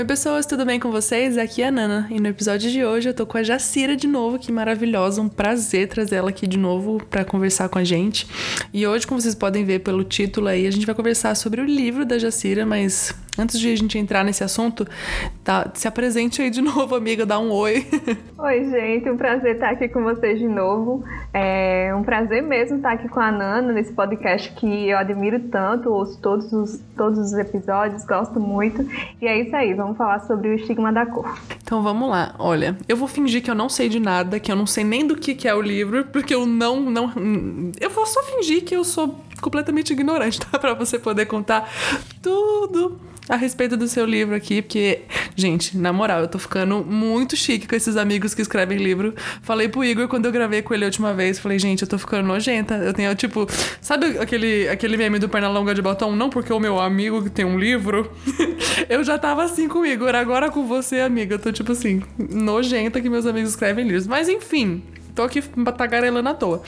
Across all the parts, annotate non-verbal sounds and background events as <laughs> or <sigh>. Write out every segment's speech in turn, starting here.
Oi, pessoas, tudo bem com vocês? Aqui é a Nana e no episódio de hoje eu tô com a Jacira de novo, que maravilhosa, um prazer trazer ela aqui de novo para conversar com a gente. E hoje, como vocês podem ver pelo título aí, a gente vai conversar sobre o livro da Jacira, mas antes de a gente entrar nesse assunto, tá, se apresente aí de <laughs> novo, amiga, dá um oi. Oi, gente, um prazer estar aqui com vocês de novo. É um prazer mesmo estar aqui com a Nana nesse podcast que eu admiro tanto, ouço todos os, todos os episódios, gosto muito. E é isso aí, vamos falar sobre o estigma da cor. Então vamos lá. Olha, eu vou fingir que eu não sei de nada, que eu não sei nem do que, que é o livro, porque eu não, não. Eu vou só fingir que eu sou completamente ignorante, <laughs> tá? Pra você poder contar tudo a respeito do seu livro aqui, porque, gente, na moral, eu tô ficando muito chique com esses amigos que escrevem livro. Falei pro Igor quando eu gravei com ele a última vez, falei, gente, eu tô ficando nojenta. Eu tenho, tipo, sabe aquele, aquele meme do perna longa de batom? Não porque o meu amigo tem um livro. <laughs> eu já tava assim com o Igor, agora com você, amiga, eu tô, tipo assim, nojenta que meus amigos escrevem livros. Mas enfim, tô aqui tagarelando à toa.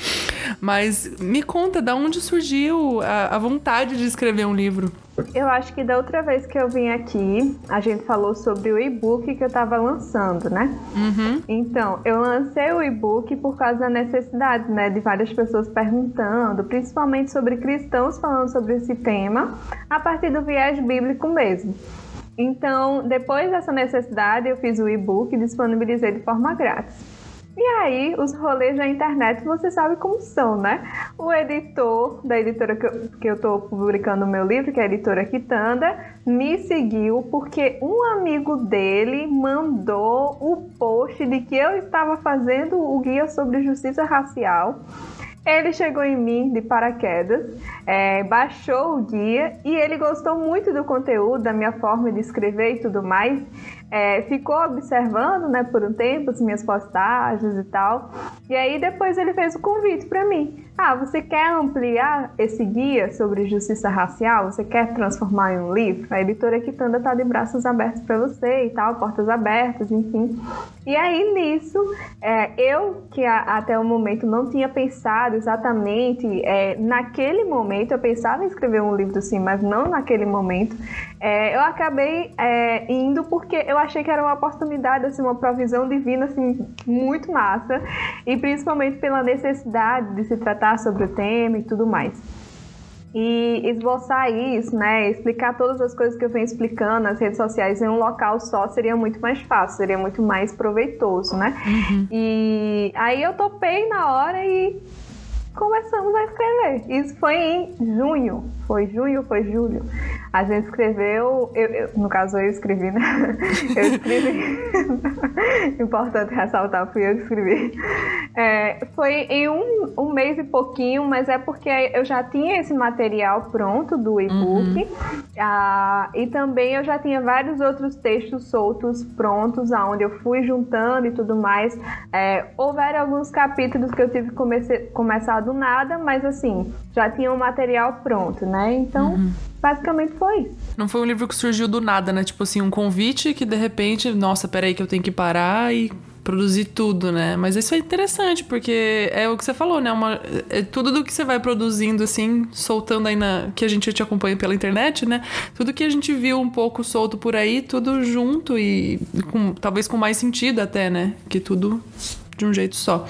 Mas me conta, da onde surgiu a, a vontade de escrever um livro? Eu acho que da outra vez que eu vim aqui, a gente falou sobre o e-book que eu estava lançando, né? Uhum. Então, eu lancei o e-book por causa da necessidade, né? De várias pessoas perguntando, principalmente sobre cristãos falando sobre esse tema, a partir do viés bíblico mesmo. Então, depois dessa necessidade, eu fiz o e-book e disponibilizei de forma grátis. E aí, os rolês da internet, você sabe como são, né? O editor da editora que eu, que eu tô publicando o meu livro, que é a editora Quitanda, me seguiu porque um amigo dele mandou o post de que eu estava fazendo o guia sobre justiça racial. Ele chegou em mim de paraquedas, é, baixou o guia e ele gostou muito do conteúdo, da minha forma de escrever e tudo mais é, ficou observando, né, por um tempo as minhas postagens e tal. E aí depois ele fez o convite para mim. Ah, você quer ampliar esse guia sobre justiça racial? Você quer transformar em um livro? A editora Quitanda tá de braços abertos para você e tal, portas abertas, enfim. E aí nisso, é, eu que a, até o momento não tinha pensado exatamente é, naquele momento, eu pensava em escrever um livro sim, mas não naquele momento. É, eu acabei é, indo porque eu achei que era uma oportunidade, assim, uma provisão divina, assim, muito massa. E principalmente pela necessidade de se tratar sobre o tema e tudo mais. E esboçar isso, né, explicar todas as coisas que eu venho explicando nas redes sociais em um local só seria muito mais fácil, seria muito mais proveitoso, né? Uhum. E aí eu topei na hora e começamos a escrever. Isso foi em junho, foi junho, foi julho. A gente escreveu, eu, eu, no caso eu escrevi, né? <laughs> Eu escrevi. <laughs> Importante ressaltar, fui eu que escrevi. É, foi em um, um mês e pouquinho, mas é porque eu já tinha esse material pronto do e-book uhum. ah, e também eu já tinha vários outros textos soltos prontos, aonde eu fui juntando e tudo mais. É, houveram alguns capítulos que eu tive que comece, começar do nada, mas assim, já tinha o um material pronto, né? Então. Uhum basicamente foi isso. Não foi um livro que surgiu do nada, né? Tipo assim, um convite que de repente, nossa, peraí que eu tenho que parar e produzir tudo, né? Mas isso é interessante, porque é o que você falou, né? Uma, é tudo do que você vai produzindo, assim, soltando aí na. que a gente te acompanha pela internet, né? Tudo que a gente viu um pouco solto por aí, tudo junto e com, talvez com mais sentido até, né? Que tudo de um jeito só.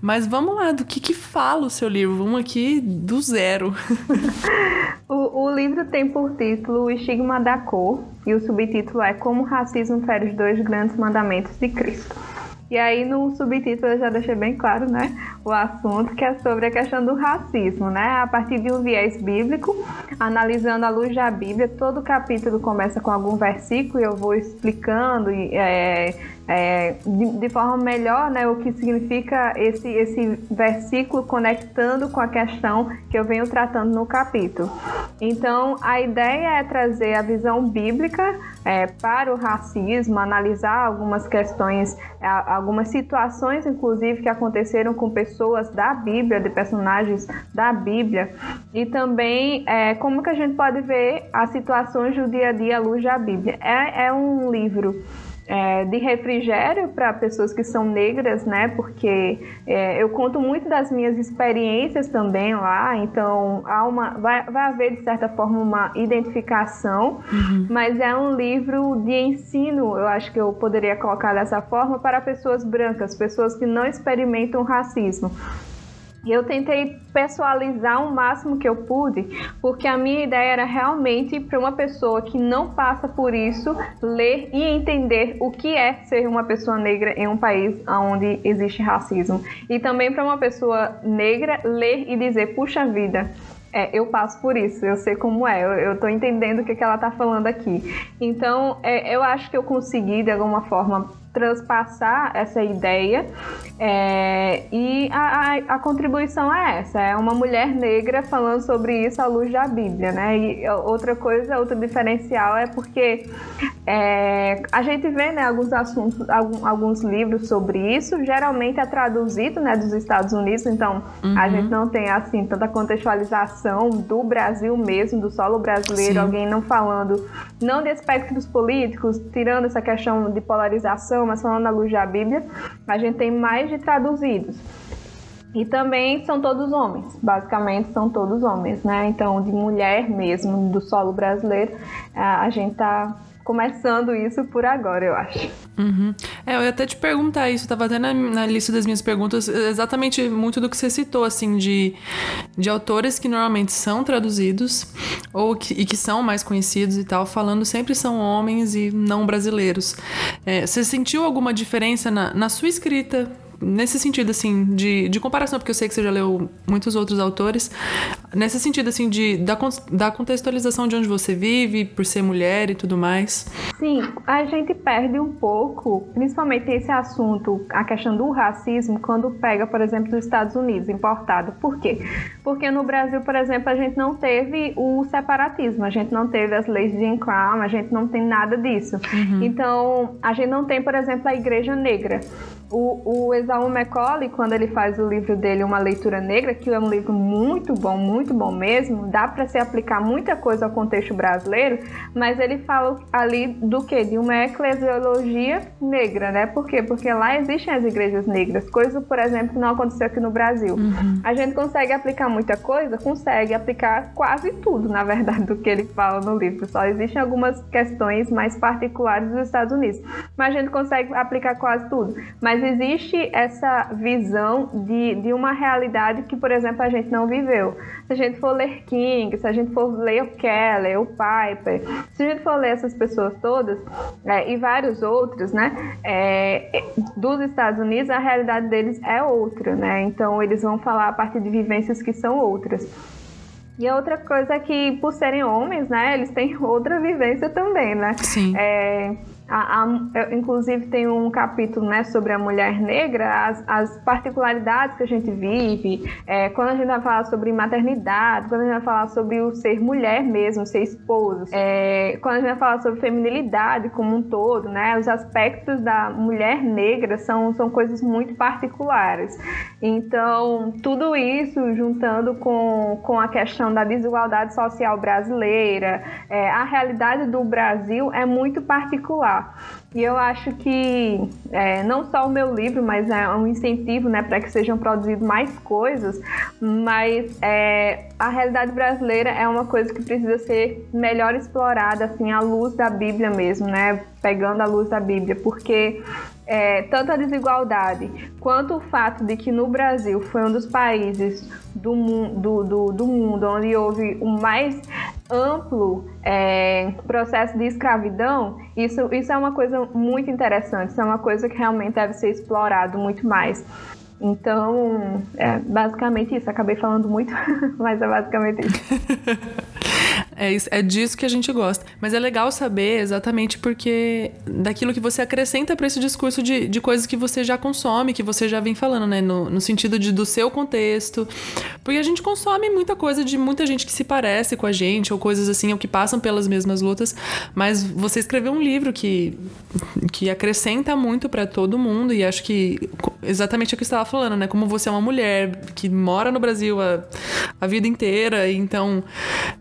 Mas vamos lá, do que que fala o seu livro? Vamos aqui do zero. <laughs> o, o livro tem por título O Estigma da Cor e o subtítulo é Como o Racismo fere os dois grandes mandamentos de Cristo. E aí no subtítulo eu já deixei bem claro, né, o assunto que é sobre a questão do racismo, né, a partir de um viés bíblico, analisando a luz da Bíblia, todo capítulo começa com algum versículo e eu vou explicando é, é, de, de, forma melhor né, o que significa esse, esse versículo conectando com a questão que eu venho tratando no capítulo. Então, a ideia é trazer a visão bíblica é, para o racismo, analisar algumas questões, algumas situações, inclusive, que aconteceram com pessoas da Bíblia, de personagens da Bíblia, e também é, como que a gente pode ver as situações do dia a dia à luz da Bíblia. É, é um livro é, de refrigério para pessoas que são negras, né? Porque é, eu conto muito das minhas experiências também lá, então há uma, vai, vai haver de certa forma uma identificação, uhum. mas é um livro de ensino, eu acho que eu poderia colocar dessa forma, para pessoas brancas, pessoas que não experimentam racismo. Eu tentei pessoalizar o máximo que eu pude, porque a minha ideia era realmente para uma pessoa que não passa por isso ler e entender o que é ser uma pessoa negra em um país onde existe racismo. E também para uma pessoa negra ler e dizer: puxa vida, é, eu passo por isso, eu sei como é, eu, eu tô entendendo o que, que ela tá falando aqui. Então, é, eu acho que eu consegui, de alguma forma, transpassar essa ideia é, e a, a, a, contribuição é essa, é uma mulher negra falando sobre isso à luz da Bíblia, né? E outra coisa, outro diferencial é porque é, a gente vê né, alguns assuntos, alguns, alguns livros sobre isso, geralmente é traduzido né, dos Estados Unidos, então uhum. a gente não tem assim tanta contextualização do Brasil mesmo, do solo brasileiro, Sim. alguém não falando, não de aspectos políticos, tirando essa questão de polarização mas falando à luz da Bíblia, a gente tem mais de traduzidos. E também são todos homens, basicamente são todos homens, né? Então, de mulher mesmo, do solo brasileiro, a gente tá começando isso por agora, eu acho. Uhum. É, eu ia até te perguntar isso, tava até na, na, lista das minhas perguntas, exatamente muito do que você citou, assim, de, de autores que normalmente são traduzidos ou que, e que são mais conhecidos e tal, falando sempre são homens e não brasileiros. É, você sentiu alguma diferença na, na sua escrita nesse sentido, assim, de, de comparação, porque eu sei que você já leu muitos outros autores, nesse sentido, assim, de, da, da contextualização de onde você vive, por ser mulher e tudo mais. Sim, a gente perde um pouco, principalmente esse assunto, a questão do racismo, quando pega, por exemplo, dos Estados Unidos, importado. Por quê? Porque no Brasil, por exemplo, a gente não teve o separatismo, a gente não teve as leis de Jim Crow, a gente não tem nada disso. Uhum. Então, a gente não tem, por exemplo, a Igreja Negra. O, o Exaú Macaulay, quando ele faz o livro dele Uma Leitura Negra, que é um livro muito bom, muito bom mesmo, dá para se aplicar muita coisa ao contexto brasileiro, mas ele fala ali do que? De uma eclesiologia negra, né? Por quê? Porque lá existem as igrejas negras, coisa, por exemplo, que não aconteceu aqui no Brasil. Uhum. A gente consegue aplicar muita coisa? Consegue aplicar quase tudo, na verdade, do que ele fala no livro. Só existem algumas questões mais particulares dos Estados Unidos, mas a gente consegue aplicar quase tudo. Mas mas existe essa visão de, de uma realidade que, por exemplo, a gente não viveu. Se a gente for ler King, se a gente for ler o Keller, o Piper, se a gente for ler essas pessoas todas é, e vários outros, né, é, dos Estados Unidos, a realidade deles é outra, né? Então eles vão falar a partir de vivências que são outras. E a outra coisa é que, por serem homens, né, eles têm <laughs> outra vivência também, né? Sim. É, a, a, inclusive tem um capítulo né, sobre a mulher negra, as, as particularidades que a gente vive, é, quando a gente vai falar sobre maternidade, quando a gente vai falar sobre o ser mulher mesmo, ser esposa, é, quando a gente vai falar sobre feminilidade como um todo, né, os aspectos da mulher negra são, são coisas muito particulares. Então, tudo isso juntando com, com a questão da desigualdade social brasileira, é, a realidade do Brasil é muito particular. E eu acho que é, não só o meu livro, mas é um incentivo né, para que sejam produzidas mais coisas, mas é, a realidade brasileira é uma coisa que precisa ser melhor explorada assim, à luz da Bíblia mesmo, né? pegando a luz da Bíblia, porque é, tanto a desigualdade quanto o fato de que no Brasil foi um dos países do, do, do, do mundo onde houve o mais amplo é, processo de escravidão, isso, isso é uma coisa muito interessante, isso é uma coisa que realmente deve ser explorado muito mais. Então, é basicamente isso. Acabei falando muito, <laughs> mas é basicamente isso. <laughs> É, isso, é disso que a gente gosta. Mas é legal saber exatamente porque daquilo que você acrescenta para esse discurso de, de coisas que você já consome, que você já vem falando, né? No, no sentido de, do seu contexto. Porque a gente consome muita coisa de muita gente que se parece com a gente, ou coisas assim, ou que passam pelas mesmas lutas. Mas você escreveu um livro que, que acrescenta muito para todo mundo, e acho que exatamente o que você estava falando, né? Como você é uma mulher que mora no Brasil a, a vida inteira, então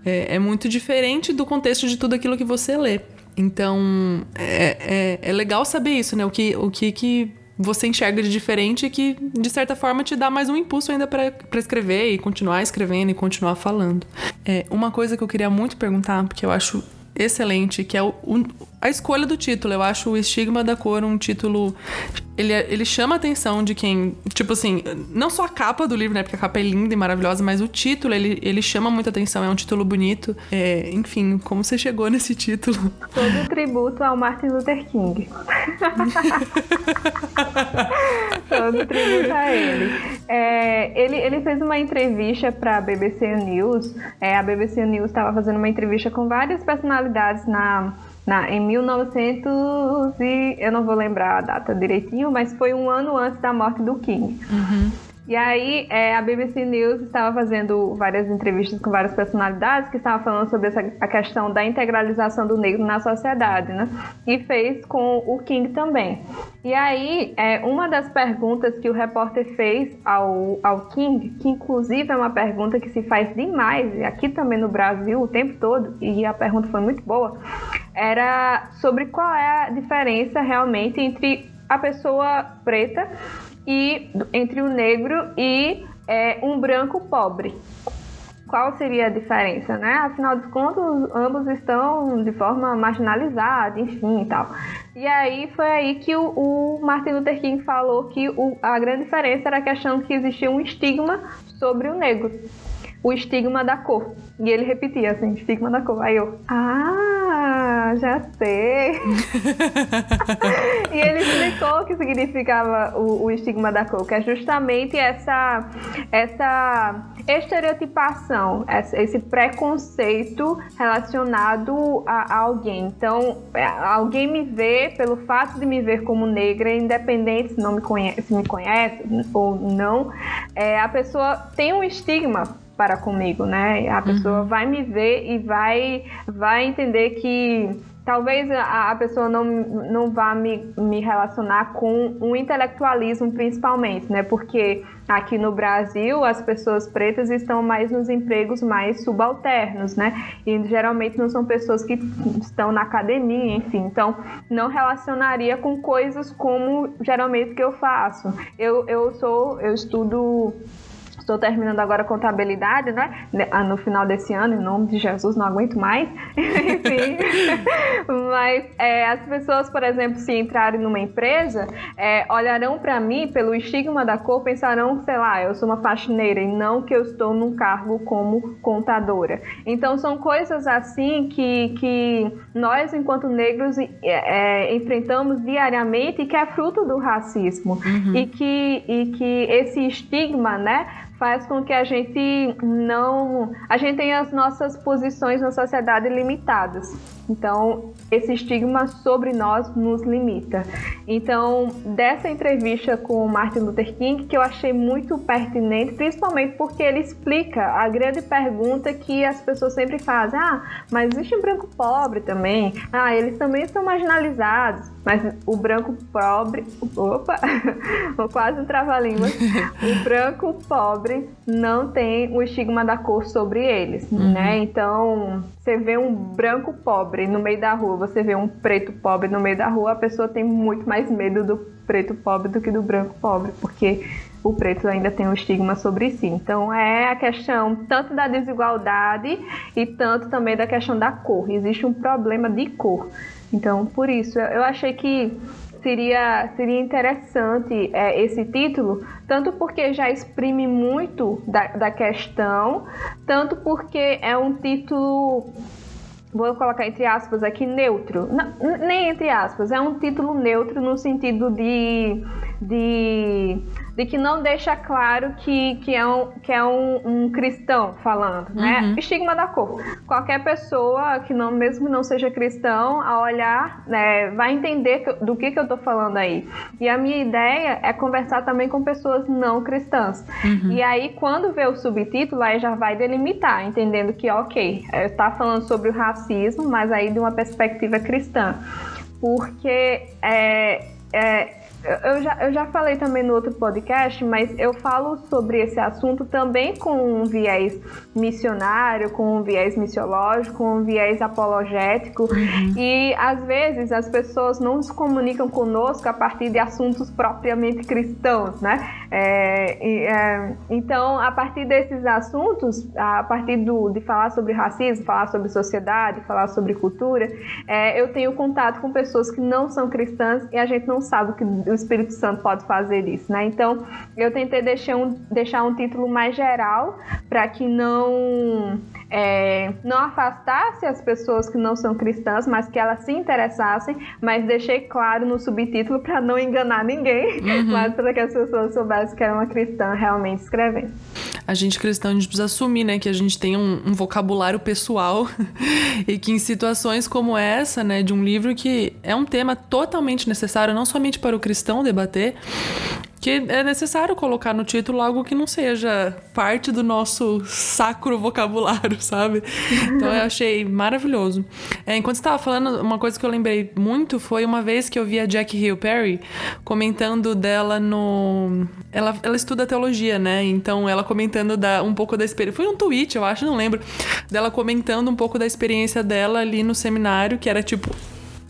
é, é muito diferente do contexto de tudo aquilo que você lê. Então, é, é, é legal saber isso, né? O que, o que, que você enxerga de diferente e que, de certa forma, te dá mais um impulso ainda para escrever e continuar escrevendo e continuar falando. É, uma coisa que eu queria muito perguntar, porque eu acho excelente, que é o, o, a escolha do título. Eu acho o Estigma da Cor um título. Ele, ele chama a atenção de quem. Tipo assim, não só a capa do livro, né? Porque a capa é linda e maravilhosa, mas o título, ele, ele chama muita atenção. É um título bonito. É, enfim, como você chegou nesse título? Todo tributo ao Martin Luther King. <laughs> Todo tributo a ele. É, ele. Ele fez uma entrevista para a BBC News. É, a BBC News estava fazendo uma entrevista com várias personalidades na na, em 1900 e eu não vou lembrar a data direitinho, mas foi um ano antes da morte do King. Uhum. E aí é, a BBC News estava fazendo várias entrevistas com várias personalidades que estavam falando sobre essa, a questão da integralização do negro na sociedade, né? E fez com o King também. E aí, é, uma das perguntas que o repórter fez ao, ao King, que inclusive é uma pergunta que se faz demais, aqui também no Brasil, o tempo todo, e a pergunta foi muito boa, era sobre qual é a diferença realmente entre a pessoa preta e entre o negro e é, um branco pobre. Qual seria a diferença, né? Afinal de contas, ambos estão de forma marginalizada, enfim e tal. E aí foi aí que o, o Martin Luther King falou que o, a grande diferença era a questão que existia um estigma sobre o negro o estigma da cor. E ele repetia assim, estigma da cor. Aí eu, ah, já sei. <laughs> e ele explicou o que significava o, o, estigma da cor, que é justamente essa, essa estereotipação, esse preconceito relacionado a, a alguém. Então, é, alguém me vê pelo fato de me ver como negra, independente se não me conhece, se me conhece ou não, é, a pessoa tem um estigma para comigo, né? A pessoa uhum. vai me ver e vai, vai entender que talvez a, a pessoa não, não vá me, me relacionar com um intelectualismo principalmente, né? Porque aqui no Brasil as pessoas pretas estão mais nos empregos mais subalternos, né? E geralmente não são pessoas que estão na academia, enfim. Então não relacionaria com coisas como geralmente que eu faço. Eu, eu sou, eu estudo Estou terminando agora contabilidade, né? Ah, no final desse ano, em nome de Jesus, não aguento mais. <laughs> Enfim. <laughs> Mas é, as pessoas, por exemplo, se entrarem numa empresa, é, olharão para mim pelo estigma da cor, pensarão, sei lá, eu sou uma faxineira e não que eu estou num cargo como contadora. Então são coisas assim que, que nós, enquanto negros, é, é enfrentamos diariamente e que é fruto do racismo. Uhum. E, que, e que esse estigma, né? faz com que a gente não. A gente tenha as nossas posições na sociedade limitadas. Então, esse estigma sobre nós nos limita. Então, dessa entrevista com o Martin Luther King, que eu achei muito pertinente, principalmente porque ele explica a grande pergunta que as pessoas sempre fazem: ah, mas existe um branco pobre também, ah, eles também são marginalizados, mas o branco pobre. Opa! <laughs> quase um trava-língua. <laughs> o branco pobre não tem o estigma da cor sobre eles, uhum. né? Então, você vê um branco pobre no meio da rua, você vê um preto pobre no meio da rua, a pessoa tem muito mais medo do preto pobre do que do branco pobre, porque o preto ainda tem um estigma sobre si. Então é a questão tanto da desigualdade e tanto também da questão da cor. Existe um problema de cor. Então, por isso, eu achei que seria, seria interessante é, esse título, tanto porque já exprime muito da, da questão, tanto porque é um título vou colocar entre aspas aqui, neutro. Não, nem entre aspas, é um título neutro no sentido de, de de que não deixa claro que, que é, um, que é um, um cristão falando, né? Uhum. Estigma da cor. Qualquer pessoa que não, mesmo que não seja cristão, a olhar, né, vai entender do que, que eu tô falando aí. E a minha ideia é conversar também com pessoas não cristãs. Uhum. E aí, quando vê o subtítulo, aí já vai delimitar, entendendo que, ok, está falando sobre o racismo, mas aí de uma perspectiva cristã. Porque é, é, eu já, eu já falei também no outro podcast, mas eu falo sobre esse assunto também com um viés missionário, com um viés missiológico, com um viés apologético. Uhum. E às vezes as pessoas não se comunicam conosco a partir de assuntos propriamente cristãos, né? É, é, então, a partir desses assuntos, a partir do, de falar sobre racismo, falar sobre sociedade, falar sobre cultura, é, eu tenho contato com pessoas que não são cristãs e a gente não sabe que o Espírito Santo pode fazer isso, né? Então, eu tentei deixar um, deixar um título mais geral para que não é, não afastasse as pessoas que não são cristãs, mas que elas se interessassem, mas deixei claro no subtítulo para não enganar ninguém, uhum. <laughs> mas para que as pessoas soubessem que era uma cristã realmente escrevendo. A gente cristão, a gente precisa assumir, né, que a gente tem um, um vocabulário pessoal <laughs> e que em situações como essa, né, de um livro que é um tema totalmente necessário, não somente para o cristão debater, que é necessário colocar no título algo que não seja parte do nosso sacro vocabulário, <laughs> sabe? Então eu achei maravilhoso. É, enquanto estava falando, uma coisa que eu lembrei muito foi uma vez que eu vi a Jackie Hill Perry comentando dela no. Ela, ela estuda teologia, né? Então ela comentando da, um pouco da experiência. Foi um tweet, eu acho, não lembro. Dela comentando um pouco da experiência dela ali no seminário, que era tipo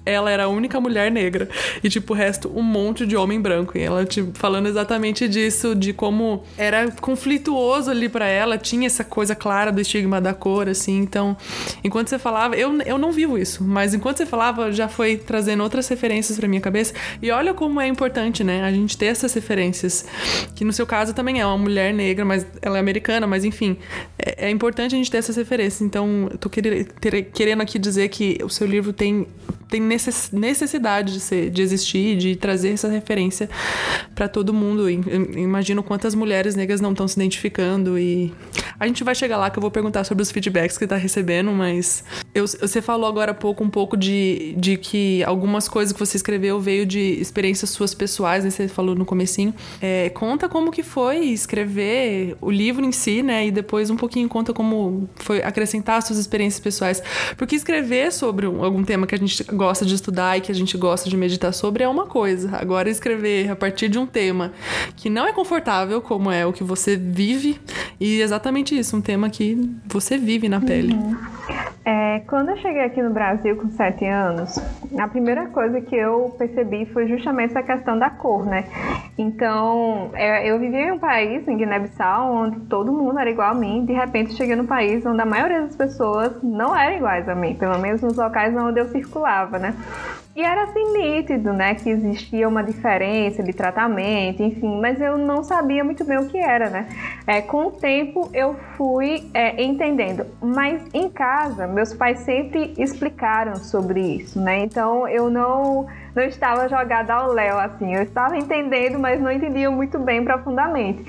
ela era a única mulher negra. E, tipo, o resto, um monte de homem branco. E ela, tipo, falando exatamente disso, de como era conflituoso ali para ela, tinha essa coisa clara do estigma da cor, assim. Então, enquanto você falava, eu, eu não vivo isso, mas enquanto você falava, já foi trazendo outras referências pra minha cabeça. E olha como é importante, né? A gente ter essas referências. Que no seu caso também é uma mulher negra, mas ela é americana, mas enfim, é, é importante a gente ter essas referências. Então, eu tô querendo aqui dizer que o seu livro tem, tem necessidade de, ser, de existir, de trazer essa referência para todo mundo. Imagino quantas mulheres negras não estão se identificando e a gente vai chegar lá que eu vou perguntar sobre os feedbacks que tá recebendo, mas eu, você falou agora há pouco um pouco de, de que algumas coisas que você escreveu veio de experiências suas pessoais, né? Você falou no comecinho. É, conta como que foi escrever o livro em si, né? E depois um pouquinho conta como foi acrescentar suas experiências pessoais. Porque escrever sobre algum tema que a gente gosta de estudar e que a gente gosta de meditar sobre é uma coisa. Agora, escrever a partir de um tema que não é confortável, como é o que você vive, e exatamente isso, um tema que você vive na pele. Uhum. É, quando eu cheguei aqui no Brasil com sete anos, a primeira coisa que eu percebi foi justamente essa questão da cor, né? Então, é, eu vivia em um país, em Guiné-Bissau, onde todo mundo era igual a mim. De repente, cheguei num país onde a maioria das pessoas não eram iguais a mim, pelo menos nos locais onde eu circulava, né? E era assim nítido, né, que existia uma diferença de tratamento, enfim, mas eu não sabia muito bem o que era, né? É, com o tempo eu fui é, entendendo, mas em casa meus pais sempre explicaram sobre isso, né? Então eu não não estava jogada ao léu assim, eu estava entendendo, mas não entendia muito bem profundamente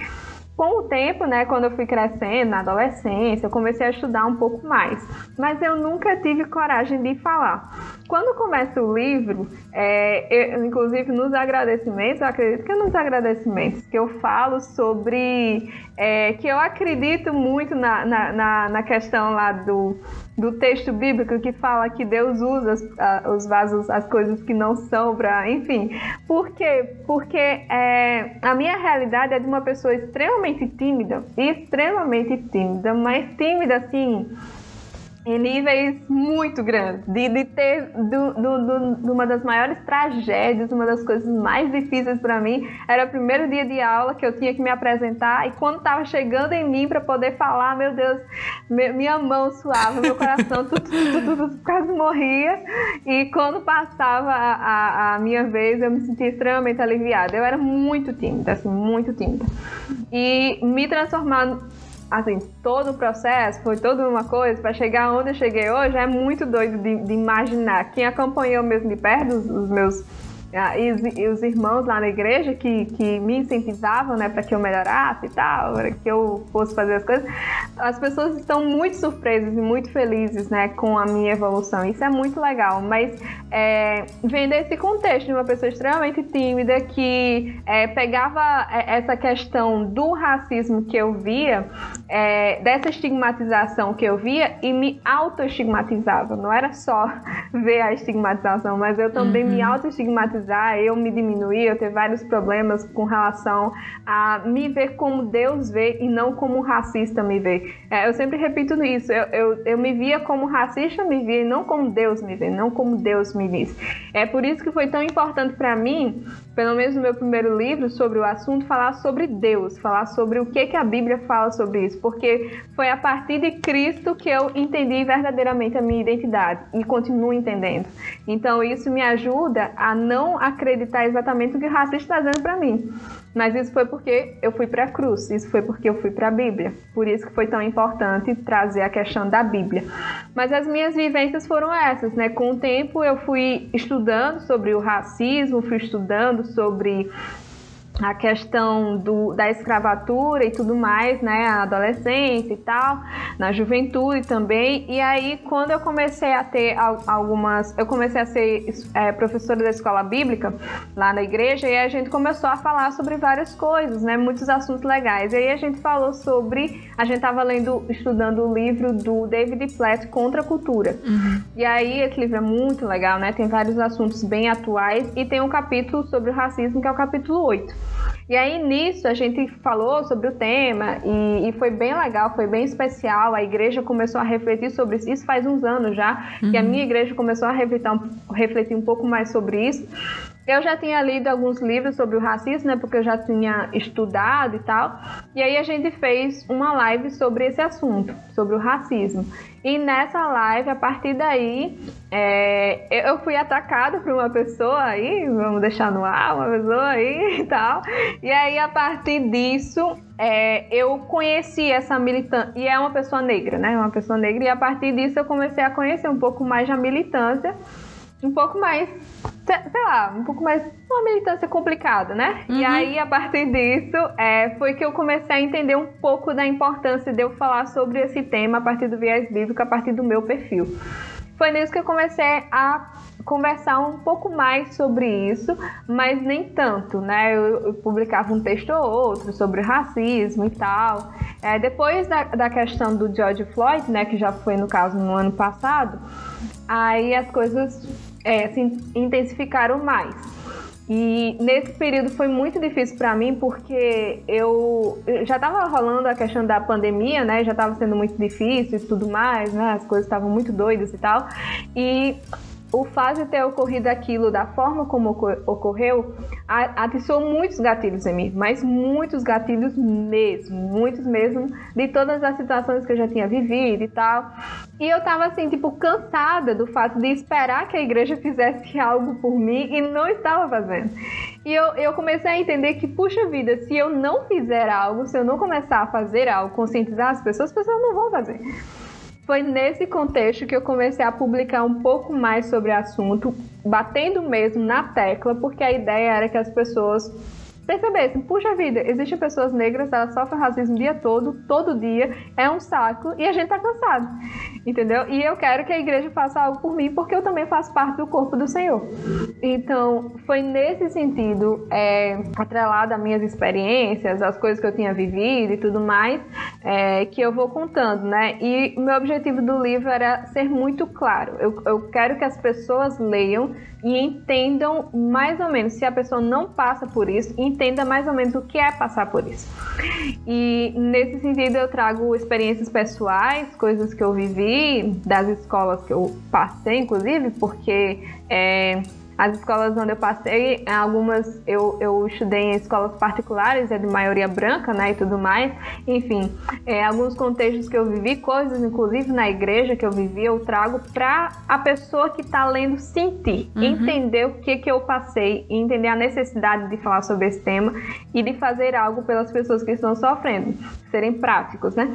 com o tempo, né, quando eu fui crescendo, na adolescência, eu comecei a estudar um pouco mais. Mas eu nunca tive coragem de falar. Quando começa o livro, é, eu, inclusive nos agradecimentos, eu acredito que é nos agradecimentos que eu falo sobre é, que eu acredito muito na, na, na, na questão lá do do texto bíblico que fala que Deus usa os vasos, as coisas que não são para, enfim. Por quê? Porque é, a minha realidade é de uma pessoa extremamente tímida, extremamente tímida, mas tímida assim em níveis muito grandes, de, de ter do, do, do, uma das maiores tragédias, uma das coisas mais difíceis para mim, era o primeiro dia de aula que eu tinha que me apresentar e quando estava chegando em mim para poder falar, meu Deus, minha mão suava, meu coração tudo, tudo, tudo, quase morria e quando passava a, a, a, minha vez eu me sentia extremamente aliviada. Eu era muito tímida, assim, muito tímida. E me transformar assim, todo o processo foi toda uma coisa para chegar onde eu cheguei hoje é muito doido de, de imaginar. Quem acompanhou mesmo de perto os, os meus ah, e os, e os, irmãos lá na igreja que, que me incentivavam, né, para que eu melhorasse e tal, para que eu fosse fazer as coisas, as pessoas estão muito surpresas e muito felizes, né, com a minha evolução. Isso é muito legal, mas é, vendo esse contexto de uma pessoa extremamente tímida que é, pegava é, essa questão do racismo que eu via é, dessa estigmatização que eu via e me auto-estigmatizava. Não era só <laughs> ver a estigmatização, mas eu também uhum. me auto-estigmatizar, eu me diminuir, eu ter vários problemas com relação a me ver como Deus vê e não como um racista me vê. É, eu sempre repito isso, eu, eu, eu me via como racista me via e não como Deus me vê, não como Deus me diz. É por isso que foi tão importante para mim, pelo menos no meu primeiro livro sobre o assunto, falar sobre Deus, falar sobre o que, que a Bíblia fala sobre isso porque foi a partir de Cristo que eu entendi verdadeiramente a minha identidade e continuo entendendo. Então isso me ajuda a não acreditar exatamente o que o racista está dizendo para mim. Mas isso foi porque eu fui para a cruz, isso foi porque eu fui para a Bíblia. Por isso que foi tão importante trazer a questão da Bíblia. Mas as minhas vivências foram essas, né? Com o tempo eu fui estudando sobre o racismo, fui estudando sobre a questão do, da escravatura e tudo mais, né, a adolescência e tal, na juventude também. E aí, quando eu comecei a ter algumas, eu comecei a ser é, professora da escola bíblica lá na igreja e a gente começou a falar sobre várias coisas, né, muitos assuntos legais. E aí a gente falou sobre, a gente estava lendo, estudando o livro do David Platt Contra a Cultura. Uhum. E aí esse livro é muito legal, né, tem vários assuntos bem atuais e tem um capítulo sobre o racismo que é o capítulo 8. E aí nisso a gente falou sobre o tema e, e, foi bem legal, foi bem especial. A igreja começou a refletir sobre isso. Isso faz uns anos já uhum. que a uhum. minha igreja começou a refletir um, refletir um pouco mais sobre isso. Eu já tinha lido alguns livros sobre o racismo, né? Porque eu já tinha estudado e tal. E aí a gente fez uma live sobre esse assunto, sobre o racismo. E nessa live, a partir daí, é, eu fui atacada por uma pessoa aí, vamos deixar no ar, uma pessoa aí <laughs> e tal. E aí, a partir disso, é, eu conheci essa militância, e é uma pessoa negra, né? Uma pessoa negra, e a partir disso eu comecei a conhecer um pouco mais a militância um pouco mais, sei lá, um pouco mais uma militância complicada, né? Uhum. E aí, a partir disso, é, foi que eu comecei a entender um pouco da importância de eu falar sobre esse tema a partir do viés bíblico, a partir do meu perfil. Foi nisso que eu comecei a conversar um pouco mais sobre isso, mas nem tanto, né? Eu, eu publicava um texto ou outro sobre racismo e tal. É, depois da, da questão do George Floyd, né, que já foi no caso no ano passado, aí as coisas é, se intensificaram mais. E nesse período foi muito difícil para mim porque eu já estava rolando a questão da pandemia, né? Já estava sendo muito difícil e tudo mais, né? As coisas estavam muito doidas e tal. E o fato de ter ocorrido aquilo da forma como ocorreu atiçou muitos gatilhos em mim, mas muitos gatilhos mesmo, muitos mesmo, de todas as situações que eu já tinha vivido e tal. E eu tava assim, tipo, cansada do fato de esperar que a igreja <laughs> fizesse algo por mim e não estava fazendo. E eu, eu comecei a entender que, puxa vida, se eu não fizer algo, se eu não começar a fazer algo, conscientizar as pessoas, as pessoas não vão fazer. Foi nesse contexto que eu comecei a publicar um pouco mais sobre o assunto, batendo mesmo na tecla, porque a ideia era que as pessoas percebessem, puxa vida, existem pessoas negras, elas sofrem racismo o dia todo, todo dia, é um saco e a gente tá cansado, entendeu? E eu quero que a igreja faça algo por mim porque eu também faço parte do corpo do Senhor. Então, foi nesse sentido, é, atrelado às minhas experiências, as coisas que eu tinha vivido e tudo mais, é, que eu vou contando, né? E o meu objetivo do livro era ser muito claro. Eu, eu quero que as pessoas leiam e entendam mais ou menos, se a pessoa não passa por isso, mais ou menos o que é passar por isso. E nesse sentido eu trago experiências pessoais, coisas que eu vivi, das escolas que eu passei, inclusive, porque é, as escolas onde eu passei, algumas eu, eu estudei em escolas particulares, é de maioria branca, né, e tudo mais. Enfim, é, alguns contextos que eu vivi, coisas, inclusive na igreja que eu vivi, eu trago para a pessoa que está lendo sentir, uhum. entender o que, que eu passei, entender a necessidade de falar sobre esse tema e de fazer algo pelas pessoas que estão sofrendo, serem práticos, né?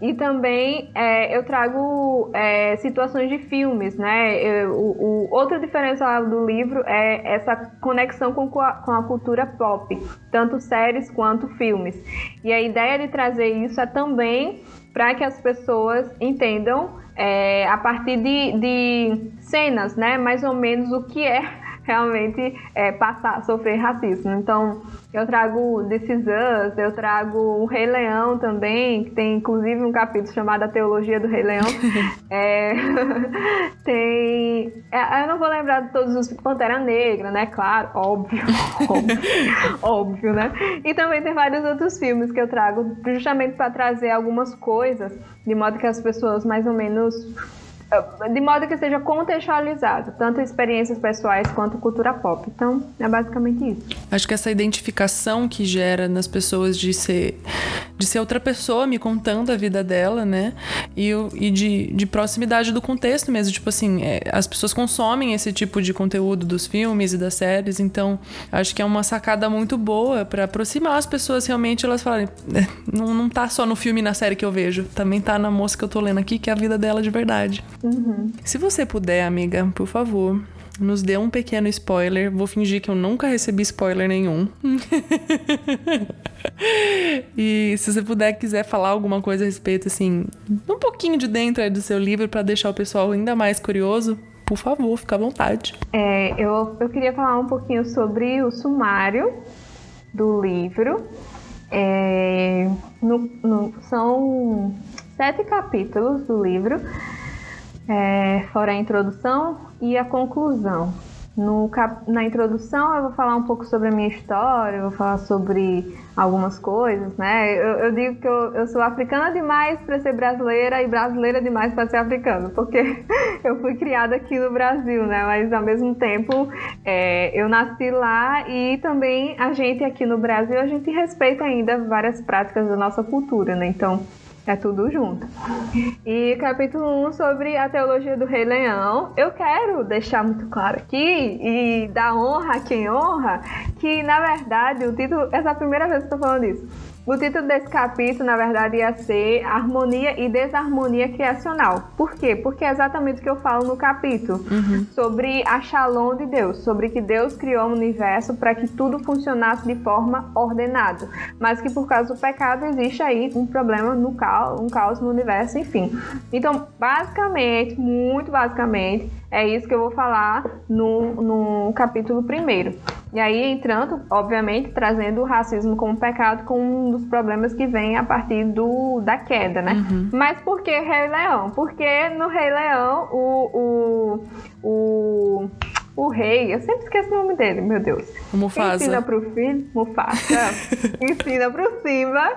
E também é, eu trago é, situações de filmes, né? Eu, o, o, outra diferença do livro é essa conexão com com a cultura pop, tanto séries quanto filmes. E a ideia de trazer isso é também para que as pessoas entendam é, a partir de, de cenas, né, mais ou menos o que é realmente é, passar, sofrer racismo. Então, eu trago This Is Us, eu trago o Rei Leão também, que tem inclusive um capítulo chamado A Teologia do Rei Leão. <laughs> é, <laughs> tem. É, eu não vou lembrar de todos os. Pantera Negra, né? Claro, óbvio. óbvio, <laughs> óbvio, né? E também tem vários outros filmes que eu trago, justamente para trazer algumas coisas, de modo que as pessoas mais ou menos de modo que seja contextualizado, tanto experiências pessoais quanto cultura pop. Então, é basicamente isso. Acho que essa identificação que gera nas pessoas de ser de ser outra pessoa me contando a vida dela, né? E, e de, de proximidade do contexto mesmo. Tipo assim, é, as pessoas consomem esse tipo de conteúdo dos filmes e das séries, então acho que é uma sacada muito boa para aproximar as pessoas realmente elas falarem, é, não, não tá só no filme e na série que eu vejo, também tá na moça que eu tô lendo aqui, que é a vida dela de verdade. Uhum. Se você puder, amiga, por favor, nos dê um pequeno spoiler. Vou fingir que eu nunca recebi spoiler nenhum. <laughs> e se você puder, quiser falar alguma coisa a respeito, assim, um pouquinho de dentro do seu livro para deixar o pessoal ainda mais curioso, por favor, fica à vontade. É, eu, eu queria falar um pouquinho sobre o sumário do livro. É, no, no, são sete capítulos do livro é, fora a introdução e a conclusão. No. Na introdução eu vou falar um pouco sobre a minha história, vou falar sobre algumas coisas, né? Eu, eu digo que eu, eu, sou africana demais para ser brasileira e brasileira demais para ser africana, porque <laughs> eu fui criada aqui no Brasil, né? Mas ao mesmo tempo é, eu nasci lá e também a gente aqui no Brasil a gente respeita ainda várias práticas da nossa cultura, né? Então é tudo junto. E capítulo 1 sobre a teologia do Rei Leão. Eu quero deixar muito claro aqui e dar honra a quem honra, que na verdade o título. Essa é a primeira vez que eu tô falando isso. O título desse capítulo, na verdade, ia ser Harmonia e Desarmonia Criacional. Por quê? Porque é exatamente o que eu falo no capítulo. Uhum. Sobre a shalom de Deus. Sobre que Deus criou o universo para que tudo funcionasse de forma ordenada. Mas que por causa do pecado existe aí um problema no caos, um caos no universo, enfim. Então, basicamente, muito basicamente, é isso que eu vou falar no, no capítulo primeiro. E aí entrando, obviamente, trazendo o racismo como pecado como um dos problemas que vem a partir do, da queda, né? Uhum. Mas por que Rei Leão? Porque no Rei Leão o, o, o o rei, eu sempre esqueço o nome dele, meu Deus. O Mufasa. Ensina pro filho, Mufasa, <laughs> ensina pro Simba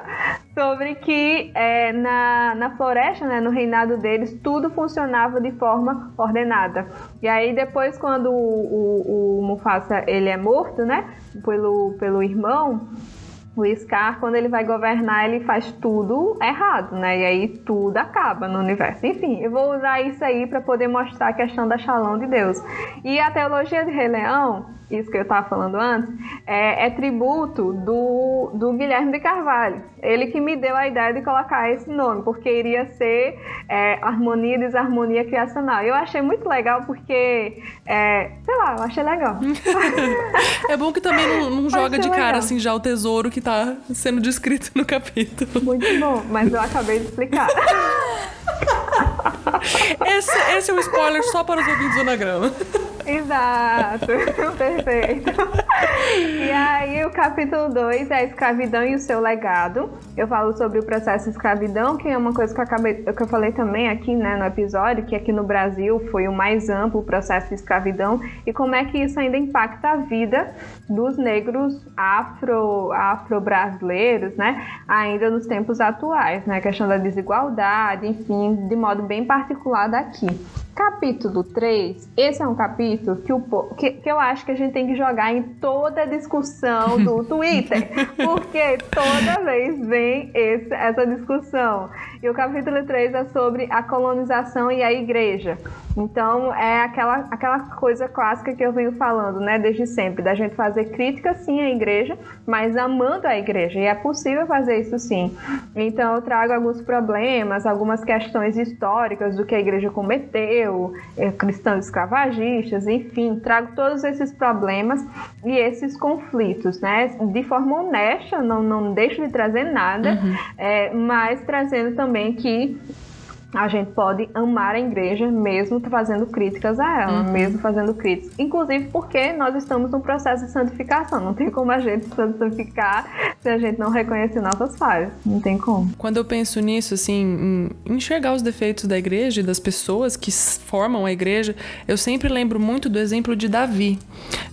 sobre que é, na, na floresta, né, no reinado deles, tudo funcionava de forma ordenada. E aí depois, quando o, o, o Mufasa ele é morto, né, pelo, pelo irmão, o Scar, quando ele vai governar, ele faz tudo errado, né? E aí tudo acaba no universo. Enfim, eu vou usar isso aí para poder mostrar a questão da Shalom de Deus. E a teologia de Rei Leão isso que eu estava falando antes, é, é, tributo do, do Guilherme de Carvalho. Ele que me deu a ideia de colocar esse nome, porque iria ser é, harmonia e desarmonia criacional. Eu achei muito legal porque, é, sei lá, eu achei legal. <laughs> é bom que também não, não joga de cara legal. assim já o tesouro que está sendo descrito no capítulo. Muito bom, mas eu acabei de explicar. <laughs> Esse, esse é um spoiler só para os ouvintes do Anagrama. Exato, <laughs> perfeito. <laughs> E aí, o capítulo 2 é a escravidão e o seu legado. Eu falo sobre o processo de escravidão, que é uma coisa que eu, acabei, que eu falei também aqui né, no episódio, que aqui no Brasil foi o mais amplo processo de escravidão, e como é que isso ainda impacta a vida dos negros afro, afro-brasileiros, né, ainda nos tempos atuais, né, a questão da desigualdade, enfim, de modo bem particular daqui. Capítulo 3, esse é um capítulo que, o, que, que eu acho que a gente tem que jogar em toda a discussão do <laughs> Twitter, porque toda vez vem esse, essa discussão. E o capítulo 3 é sobre a colonização e a igreja. Então, é aquela, aquela coisa clássica que eu venho falando, né, desde sempre, da gente fazer crítica sim à igreja, mas amando a igreja. E é possível fazer isso sim. Então, eu trago alguns problemas, algumas questões históricas do que a igreja cometeu, é, cristãos escravagistas, enfim, trago todos esses problemas e esses conflitos, né, de forma honesta, não, não deixo de trazer nada, uhum. é, mas trazendo também também que a gente pode amar a igreja mesmo fazendo críticas a ela, uhum. mesmo fazendo críticas. Inclusive porque nós estamos num processo de santificação. Não tem como a gente santificar se a gente não reconhecer nossas falhas. Não tem como. Quando eu penso nisso, assim, enxergar os defeitos da igreja e das pessoas que formam a igreja, eu sempre lembro muito do exemplo de Davi.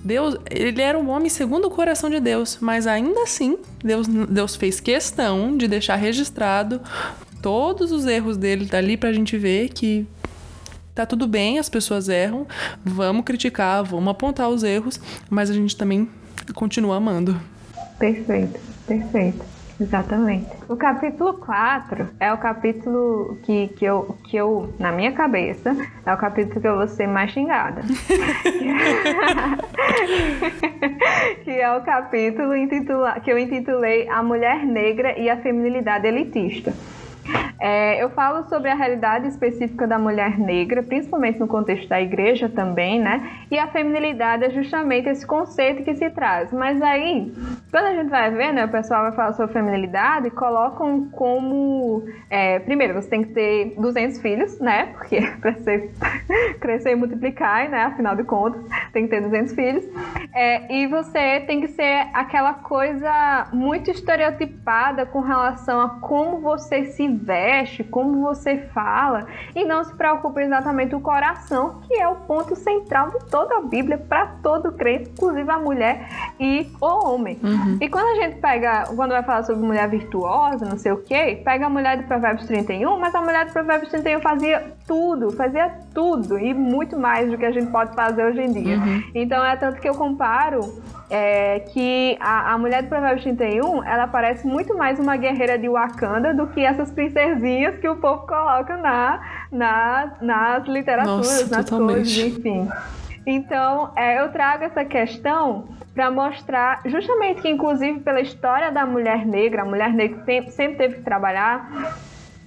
Deus, ele era um homem segundo o coração de Deus, mas ainda assim, Deus, Deus fez questão de deixar registrado todos os erros dele dali pra gente ver que tá tudo bem, as pessoas erram, vamos criticar, vamos apontar os erros, mas a gente também continua amando. Perfeito, perfeito. Exatamente. O capítulo 4 é o capítulo que, que, eu, que eu, na minha cabeça, é o capítulo que eu vou ser mais xingada. <laughs> que é o capítulo intitula, que eu intitulei A Mulher Negra e a Feminilidade Elitista. É, eu falo sobre a realidade específica da mulher negra, principalmente no contexto da igreja também, né? E a feminilidade é justamente esse conceito que se traz. Mas aí, quando a gente vai ver, né, o pessoal vai falar sobre feminilidade, colocam como. É, primeiro, você tem que ter 200 filhos, né? Porque <laughs> para <laughs> crescer e multiplicar, né? Afinal de contas, tem que ter 200 filhos. É, e você tem que ser aquela coisa muito estereotipada com relação a como você se veste, como você fala, e não se preocupa exatamente o coração, que é o ponto central de toda a Bíblia para todo crente, inclusive a mulher e o homem. Uhum. E quando a gente pega, quando vai falar sobre mulher virtuosa, não sei o que, pega a mulher de Provérbios 31, mas a mulher de Provérbios 31 fazia tudo, fazia tudo e muito mais do que a gente pode fazer hoje em dia. Uhum. Então é tanto que eu comparo é, que a, a mulher do Provérbios 31, ela parece muito mais uma guerreira de Wakanda do que essas princesinhas que o povo coloca na, na nas literaturas, Nossa, nas totalmente. coisas, enfim. Então, é, eu trago essa questão para mostrar justamente que, inclusive, pela história da mulher negra, a mulher negra sempre, sempre teve que trabalhar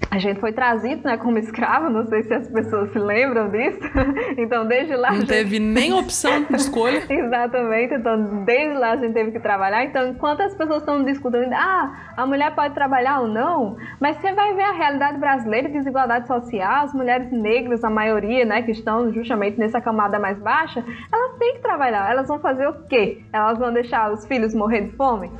a gente foi trazido né, como escravo, não sei se as pessoas se lembram disso. <laughs> Então, desde lá. Não gente... teve nem opção de escolha. <laughs> Exatamente, então, desde lá a gente teve que trabalhar. Então, enquanto as pessoas estão discutindo, ah, a mulher pode trabalhar ou não, mas você vai ver a realidade brasileira, desigualdade social, as mulheres negras, a maioria, né, que estão justamente nessa camada mais baixa, elas têm que trabalhar. Elas vão fazer o quê? Elas vão deixar os filhos morrer de fome?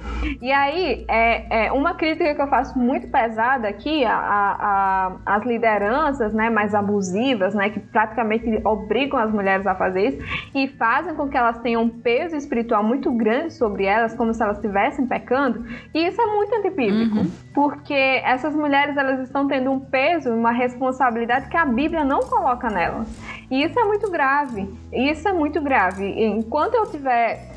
E aí, é, é uma crítica que eu faço muito pesada aqui, a, a a, as lideranças né, mais abusivas, né, que praticamente obrigam as mulheres a fazer isso e fazem com que elas tenham um peso espiritual muito grande sobre elas, como se elas estivessem pecando. E isso é muito antibíblico, uhum. porque essas mulheres elas estão tendo um peso, uma responsabilidade que a Bíblia não coloca nelas. E isso é muito grave. Isso é muito grave. Enquanto eu tiver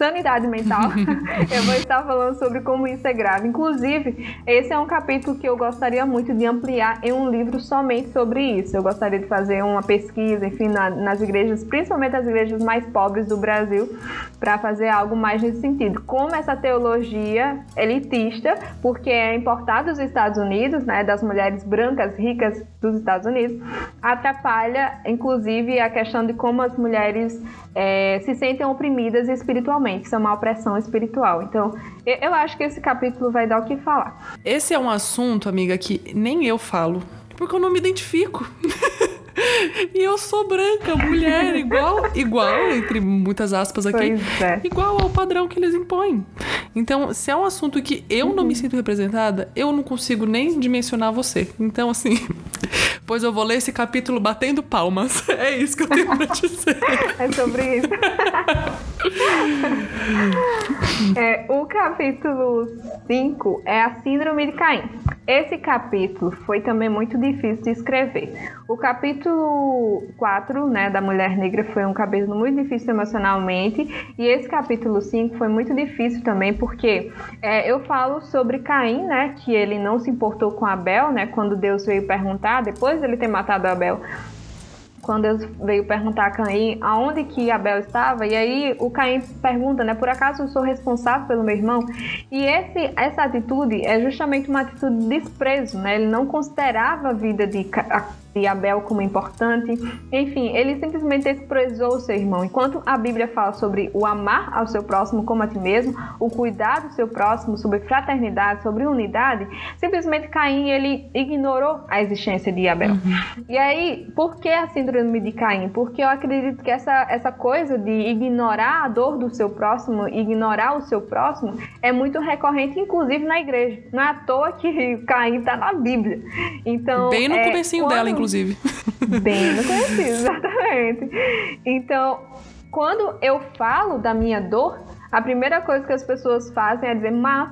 sanidade mental, <laughs> eu vou estar falando sobre como isso é grave. Inclusive, esse é um capítulo que eu gostaria muito de ampliar em um livro somente sobre isso. Eu gostaria de fazer uma pesquisa, enfim, na, nas igrejas, principalmente as igrejas mais pobres do Brasil, para fazer algo mais nesse sentido. Como essa teologia elitista, porque é importada dos Estados Unidos, né, das mulheres brancas ricas dos Estados Unidos, atrapalha, inclusive, a questão de como as mulheres é, se sentem oprimidas espiritualmente. Isso é uma opressão espiritual. Então, eu acho que esse capítulo vai dar o que falar. Esse é um assunto, amiga, que nem eu falo, porque eu não me identifico. <laughs> <laughs> E eu sou branca, mulher, igual, igual, entre muitas aspas aqui, é. igual ao padrão que eles impõem. Então, se é um assunto que eu uhum. não me sinto representada, eu não consigo nem dimensionar você. Então, assim, <laughs> pois eu vou ler esse capítulo batendo palmas. <laughs> É isso que eu tenho pra dizer. é sobre isso. é, o capítulo 5 é a Síndrome de Caim. Esse capítulo foi também muito difícil de escrever. O capítulo 4, né, da Mulher Negra foi um capítulo muito difícil emocionalmente, e esse capítulo 5 foi muito difícil também porque é, eu falo sobre Caim, né, que ele não se importou com Abel, né, quando Deus veio perguntar, depois de ele ter matado Abel, quando Deus veio perguntar a Caim aonde que Abel estava, e aí o Caim pergunta, né, por acaso eu sou responsável pelo meu irmão? E esse, essa atitude é justamente uma atitude de desprezo, né? Ele não considerava a vida de de Abel como importante. Enfim, ele simplesmente desprezou o seu irmão. Enquanto a Bíblia fala sobre o amar ao seu próximo como a ti mesmo, o cuidar do seu próximo, sobre fraternidade, sobre unidade, simplesmente Caim ele ignorou a existência de Abel. Uhum. E aí, por que a síndrome de Caim? Porque eu acredito que essa, essa coisa de ignorar a dor do seu próximo, ignorar o seu próximo, é muito recorrente, inclusive na igreja. Não é à toa que Caim está na Bíblia. Então, Bem no é, comecinho dela, inclusive. <laughs> Bem no comecinho, exatamente. Então, quando eu falo da minha dor, a primeira coisa que as pessoas fazem é dizer, mas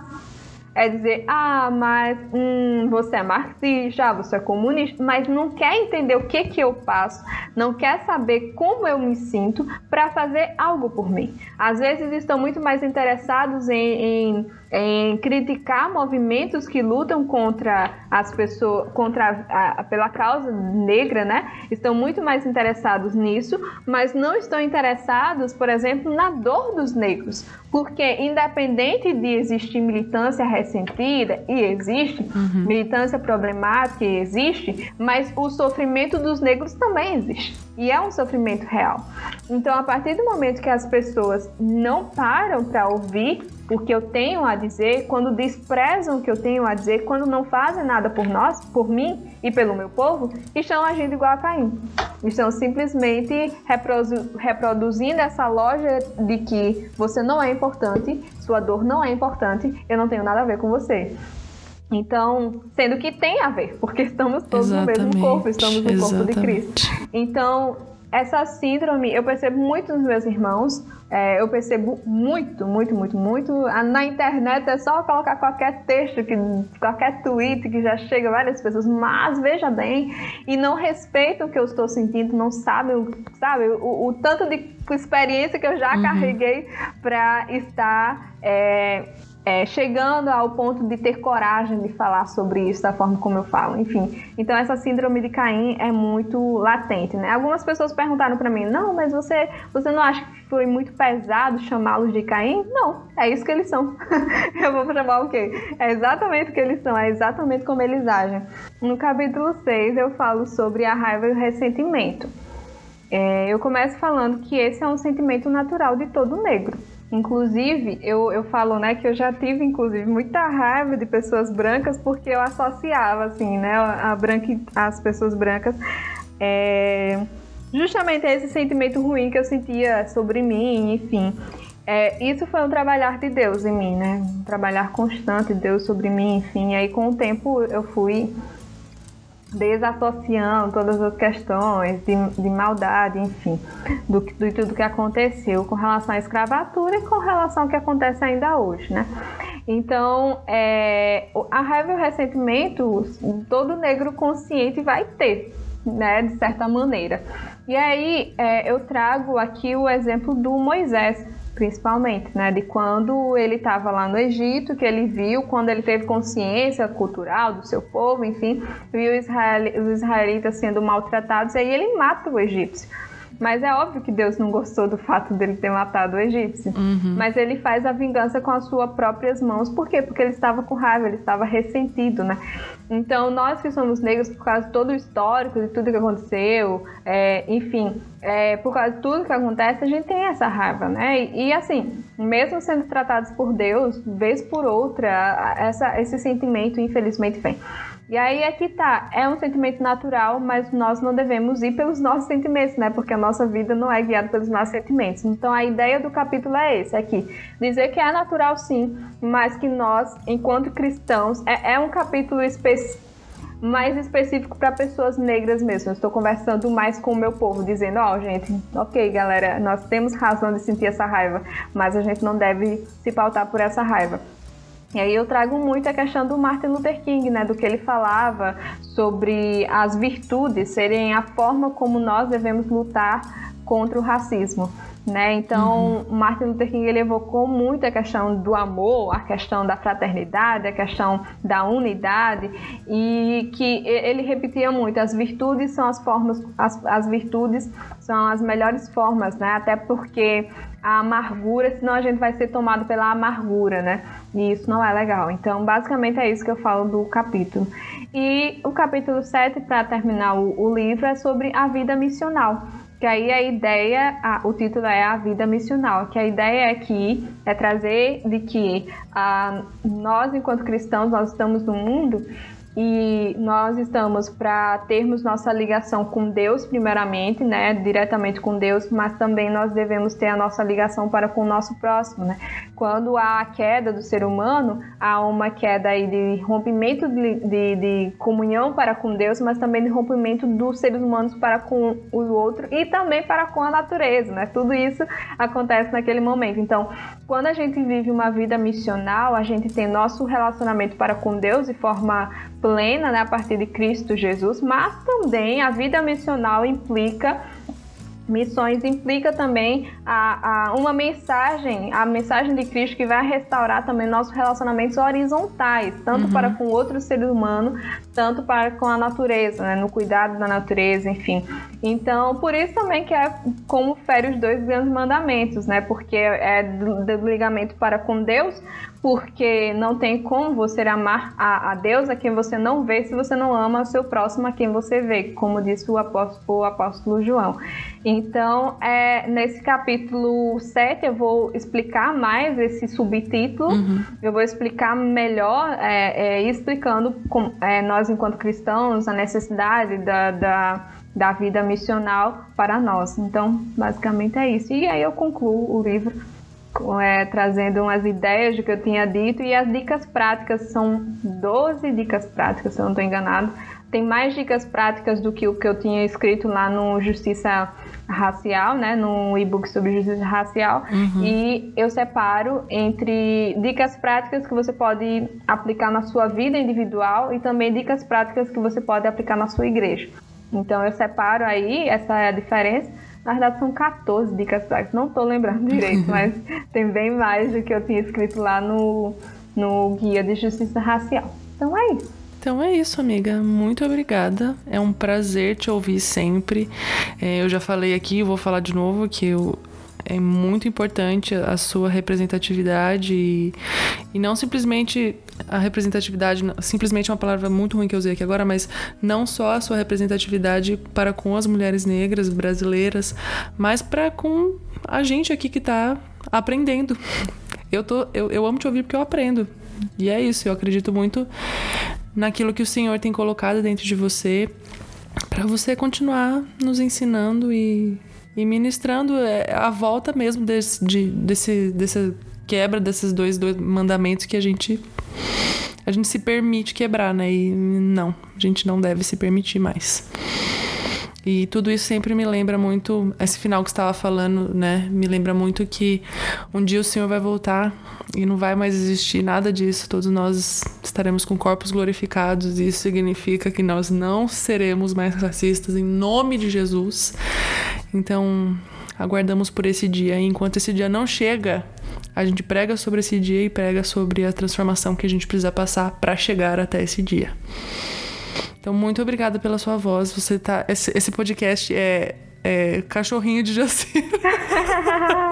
é dizer, ah, mas hum, você é marxista, você é comunista, mas não quer entender o que que eu passo, não quer saber como eu me sinto para fazer algo por mim. Às vezes estão muito mais interessados em, em em criticar movimentos que lutam contra as pessoas, contra a, a, pela causa negra, né? Estão muito mais interessados nisso, mas não estão interessados, por exemplo, na dor dos negros, porque independente de existir militância ressentida e existe, uhum. militância problemática e existe, mas o sofrimento dos negros também existe e é um sofrimento real. Então, a partir do momento que as pessoas não param para ouvir o que eu tenho a dizer, quando desprezam o que eu tenho a dizer, quando não fazem nada por nós, por mim e pelo meu povo, estão agindo igual a Caim. Estão simplesmente reproduzindo essa loja de que você não é importante, sua dor não é importante, eu não tenho nada a ver com você. Então, sendo que tem a ver, porque estamos todos Exatamente. no mesmo corpo, estamos no Exatamente. corpo de Cristo. Então, essa síndrome eu percebo muito nos meus irmãos, é, eu percebo muito, muito, muito, muito. Na internet é só colocar qualquer texto, que, qualquer tweet que já chega várias pessoas, mas veja bem, e não respeitam o que eu estou sentindo, não sabem, sabe, o, o tanto de experiência que eu já uhum. carreguei para estar. É, é, chegando ao ponto de ter coragem de falar sobre isso da forma como eu falo, enfim. Então essa síndrome de Caim é muito latente, né? Algumas pessoas perguntaram para mim, não, mas você, você não acha que foi muito pesado chamá-los de Caim? Não, é isso que eles são. <laughs> eu vou chamar o quê? É exatamente o que eles são, é exatamente como eles agem. No capítulo 6 eu falo sobre a raiva e o ressentimento. É, eu começo falando que esse é um sentimento natural de todo negro. Inclusive, eu, eu falo, né, que eu já tive, inclusive, muita raiva de pessoas brancas porque eu associava, assim, né, a branca, as pessoas brancas é, justamente esse sentimento ruim que eu sentia sobre mim, enfim. É, isso foi um trabalhar de Deus em mim, né, um trabalhar constante de Deus sobre mim, enfim. E aí, com o tempo, eu fui desassociando todas as questões de, de maldade, enfim, do, de tudo que aconteceu com relação à escravatura e com relação ao que acontece ainda hoje, né? Então, é, a raiva e o ressentimento, todo negro consciente vai ter, né, de certa maneira. E aí, é, eu trago aqui o exemplo do Moisés, principalmente, né? De quando ele estava lá no Egito, que ele viu, quando ele teve consciência cultural do seu povo, enfim, viu os israelitas sendo maltratados, e aí ele mata o egípcio. Mas é óbvio que Deus não gostou do fato dele ter matado o egípcio. Uhum. Mas ele faz a vingança com as suas próprias mãos. Por quê? Porque ele estava com raiva, ele estava ressentido, né? Então, nós que somos negros, por causa de todo o histórico, de tudo que aconteceu, é, enfim, é, por causa de tudo que acontece, a gente tem essa raiva, né? E, e, assim, mesmo sendo tratados por Deus, vez por outra, essa, esse sentimento, infelizmente, vem. E aí é que tá, é um sentimento natural, mas nós não devemos ir pelos nossos sentimentos, né? Porque a nossa vida não é guiada pelos nossos sentimentos. Então a ideia do capítulo é esse aqui. Dizer que é natural sim, mas que nós, enquanto cristãos, é, é um capítulo específico mais específico para pessoas negras mesmo. Eu estou conversando mais com o meu povo, dizendo: Ó, oh, gente, ok, galera, nós temos razão de sentir essa raiva, mas a gente não deve se pautar por essa raiva. E aí eu trago muito a questão do Martin Luther King, né, do que ele falava sobre as virtudes serem a forma como nós devemos lutar contra o racismo. Né? Então, uhum. Martin Luther King ele evocou muito a questão do amor, a questão da fraternidade, a questão da unidade e que ele repetia muito: as virtudes são as formas, as, as virtudes são as melhores formas, né? Até porque a amargura, senão a gente vai ser tomado pela amargura, né? E isso não é legal. Então, basicamente é isso que eu falo do capítulo. E o capítulo 7, para terminar o, o livro, é sobre a vida missional que aí a ideia, a, o título é a vida missional, que a ideia é que é trazer de que a, nós enquanto cristãos nós estamos no mundo e nós estamos para termos nossa ligação com Deus primeiramente, né, diretamente com Deus, mas também nós devemos ter a nossa ligação para com o nosso próximo, né? Quando há a queda do ser humano, há uma queda aí de rompimento de, de, de comunhão para com Deus, mas também de rompimento dos seres humanos para com o outro e também para com a natureza, né? Tudo isso acontece naquele momento. Então, quando a gente vive uma vida missional, a gente tem nosso relacionamento para com Deus de forma plena, né, a partir de Cristo Jesus, mas também a vida missional implica Missões implica também a, a, uma mensagem, a mensagem de Cristo que vai restaurar também nossos relacionamentos horizontais, tanto uhum. para com outro ser humano, tanto para com a natureza, né, no cuidado da natureza, enfim. Então, por isso também que é como fere os dois grandes mandamentos, né, porque é do, do ligamento para com Deus, porque não tem como você amar a, a, Deus a quem você não vê se você não ama o seu próximo a quem você vê, como disse o apóstolo, o apóstolo João. Então, é, nesse capítulo 7, eu vou explicar mais esse subtítulo, uhum. eu vou explicar melhor, é, é, explicando é, nós, enquanto cristãos, a necessidade da, da, da vida missional para nós. Então, basicamente é isso. E aí eu concluo o livro é, trazendo umas ideias do que eu tinha dito e as dicas práticas são 12 dicas práticas, se eu não estou enganado. Tem mais dicas práticas do que o que eu tinha escrito lá no Justiça Racial, né, no e-book sobre justiça racial. Uhum. E eu separo entre dicas práticas que você pode aplicar na sua vida individual e também dicas práticas que você pode aplicar na sua igreja. Então eu separo aí, essa é a diferença na verdade, são 14 dicas práticas. Não estou lembrando <laughs> direito, <laughs> mas tem bem mais do que eu tinha escrito lá no, no Guia de Justiça Racial. Então é isso. Então é isso, amiga. Muito obrigada. É um prazer te ouvir sempre. É, eu já falei aqui, vou falar de novo que eu é muito importante a sua representatividade e, e não simplesmente a representatividade, simplesmente é uma palavra muito ruim que eu usei aqui agora, mas não só a sua representatividade para com as mulheres negras brasileiras, mas para com a gente aqui que está aprendendo. Eu, tô, eu, eu amo te ouvir porque eu aprendo. E é isso, eu acredito muito naquilo que o Senhor tem colocado dentro de você para você continuar nos ensinando e e ministrando é, a volta mesmo desse, de, desse, dessa quebra desses dois, dois mandamentos que a gente a gente se permite quebrar, né? E não, a gente não deve se permitir mais. E tudo isso sempre me lembra muito, esse final que estava falando, né? Me lembra muito que um dia o Senhor vai voltar e não vai mais existir nada disso. Todos nós estaremos com corpos glorificados e isso significa que nós não seremos mais racistas em nome de Jesus. Então, aguardamos por esse dia. E enquanto esse dia não chega, a gente prega sobre esse dia e prega sobre a transformação que a gente precisa passar para chegar até esse dia. Então, muito obrigada pela sua voz. Você tá. Esse, esse podcast é, é cachorrinho de Jacira. <laughs>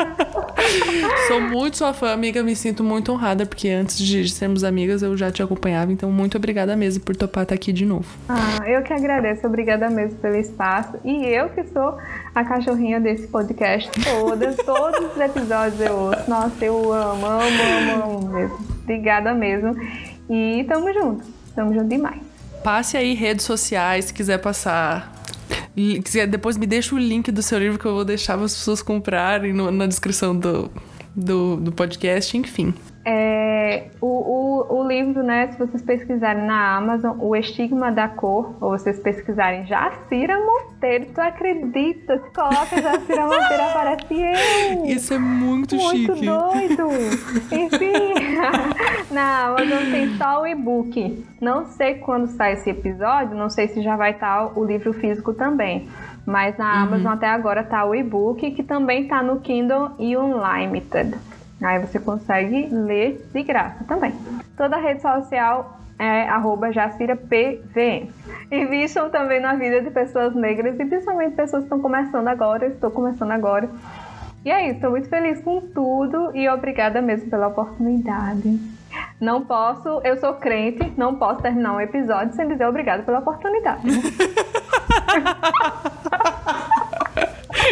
Sou muito sua fã, amiga. Me sinto muito honrada, porque antes de sermos amigas eu já te acompanhava. Então, muito obrigada mesmo por topar estar aqui de novo. Ah, eu que agradeço. Obrigada mesmo pelo espaço. E eu que sou a cachorrinha desse podcast. Todas, <laughs> todos os episódios eu ouço. Nossa, eu amo, amo, amo, amo mesmo. Obrigada mesmo. E tamo junto. Tamo junto demais passe aí redes sociais, se quiser passar. Depois me deixa o link do seu livro que eu vou deixar as pessoas comprarem no, na descrição do, do, do podcast, enfim. É, o, o, o, livro, né, se vocês pesquisarem na Amazon, O Estigma da Cor, ou vocês pesquisarem Jacira Monteiro, tu acredita? Se coloca Jacira <laughs> Monteiro, aparece eu! Isso é muito, muito chique. Muito doido! <laughs> Enfim, <laughs> na Amazon tem só o e-book. Não sei quando sai esse episódio, não sei se já vai estar o livro físico também. Mas na Amazon até agora tá o e-book, que também tá no Kindle e Unlimited. Aí você consegue ler de graça também. Toda rede social é arroba jacirapvm. Invistam também na vida de pessoas negras e principalmente pessoas que estão começando agora, estou começando agora. E é isso, estou muito feliz com tudo e obrigada mesmo pela oportunidade. Não posso, eu sou crente, não posso terminar um episódio sem dizer obrigada pela oportunidade. <laughs>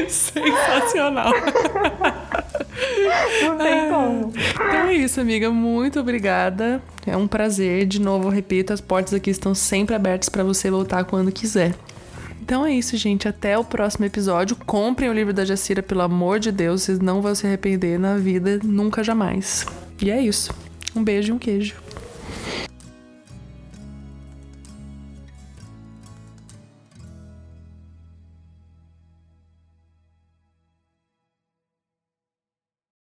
<laughs> Sensacional. Não tem como. Então é isso, amiga. Muito obrigada. É um prazer. De novo, repito, as portas aqui estão sempre abertas para você voltar quando quiser. Então é isso, gente. Até o próximo episódio. Comprem o livro da Jacira, pelo amor de Deus. Vocês não vão se arrepender na vida, nunca jamais. E é isso. Um beijo e um queijo.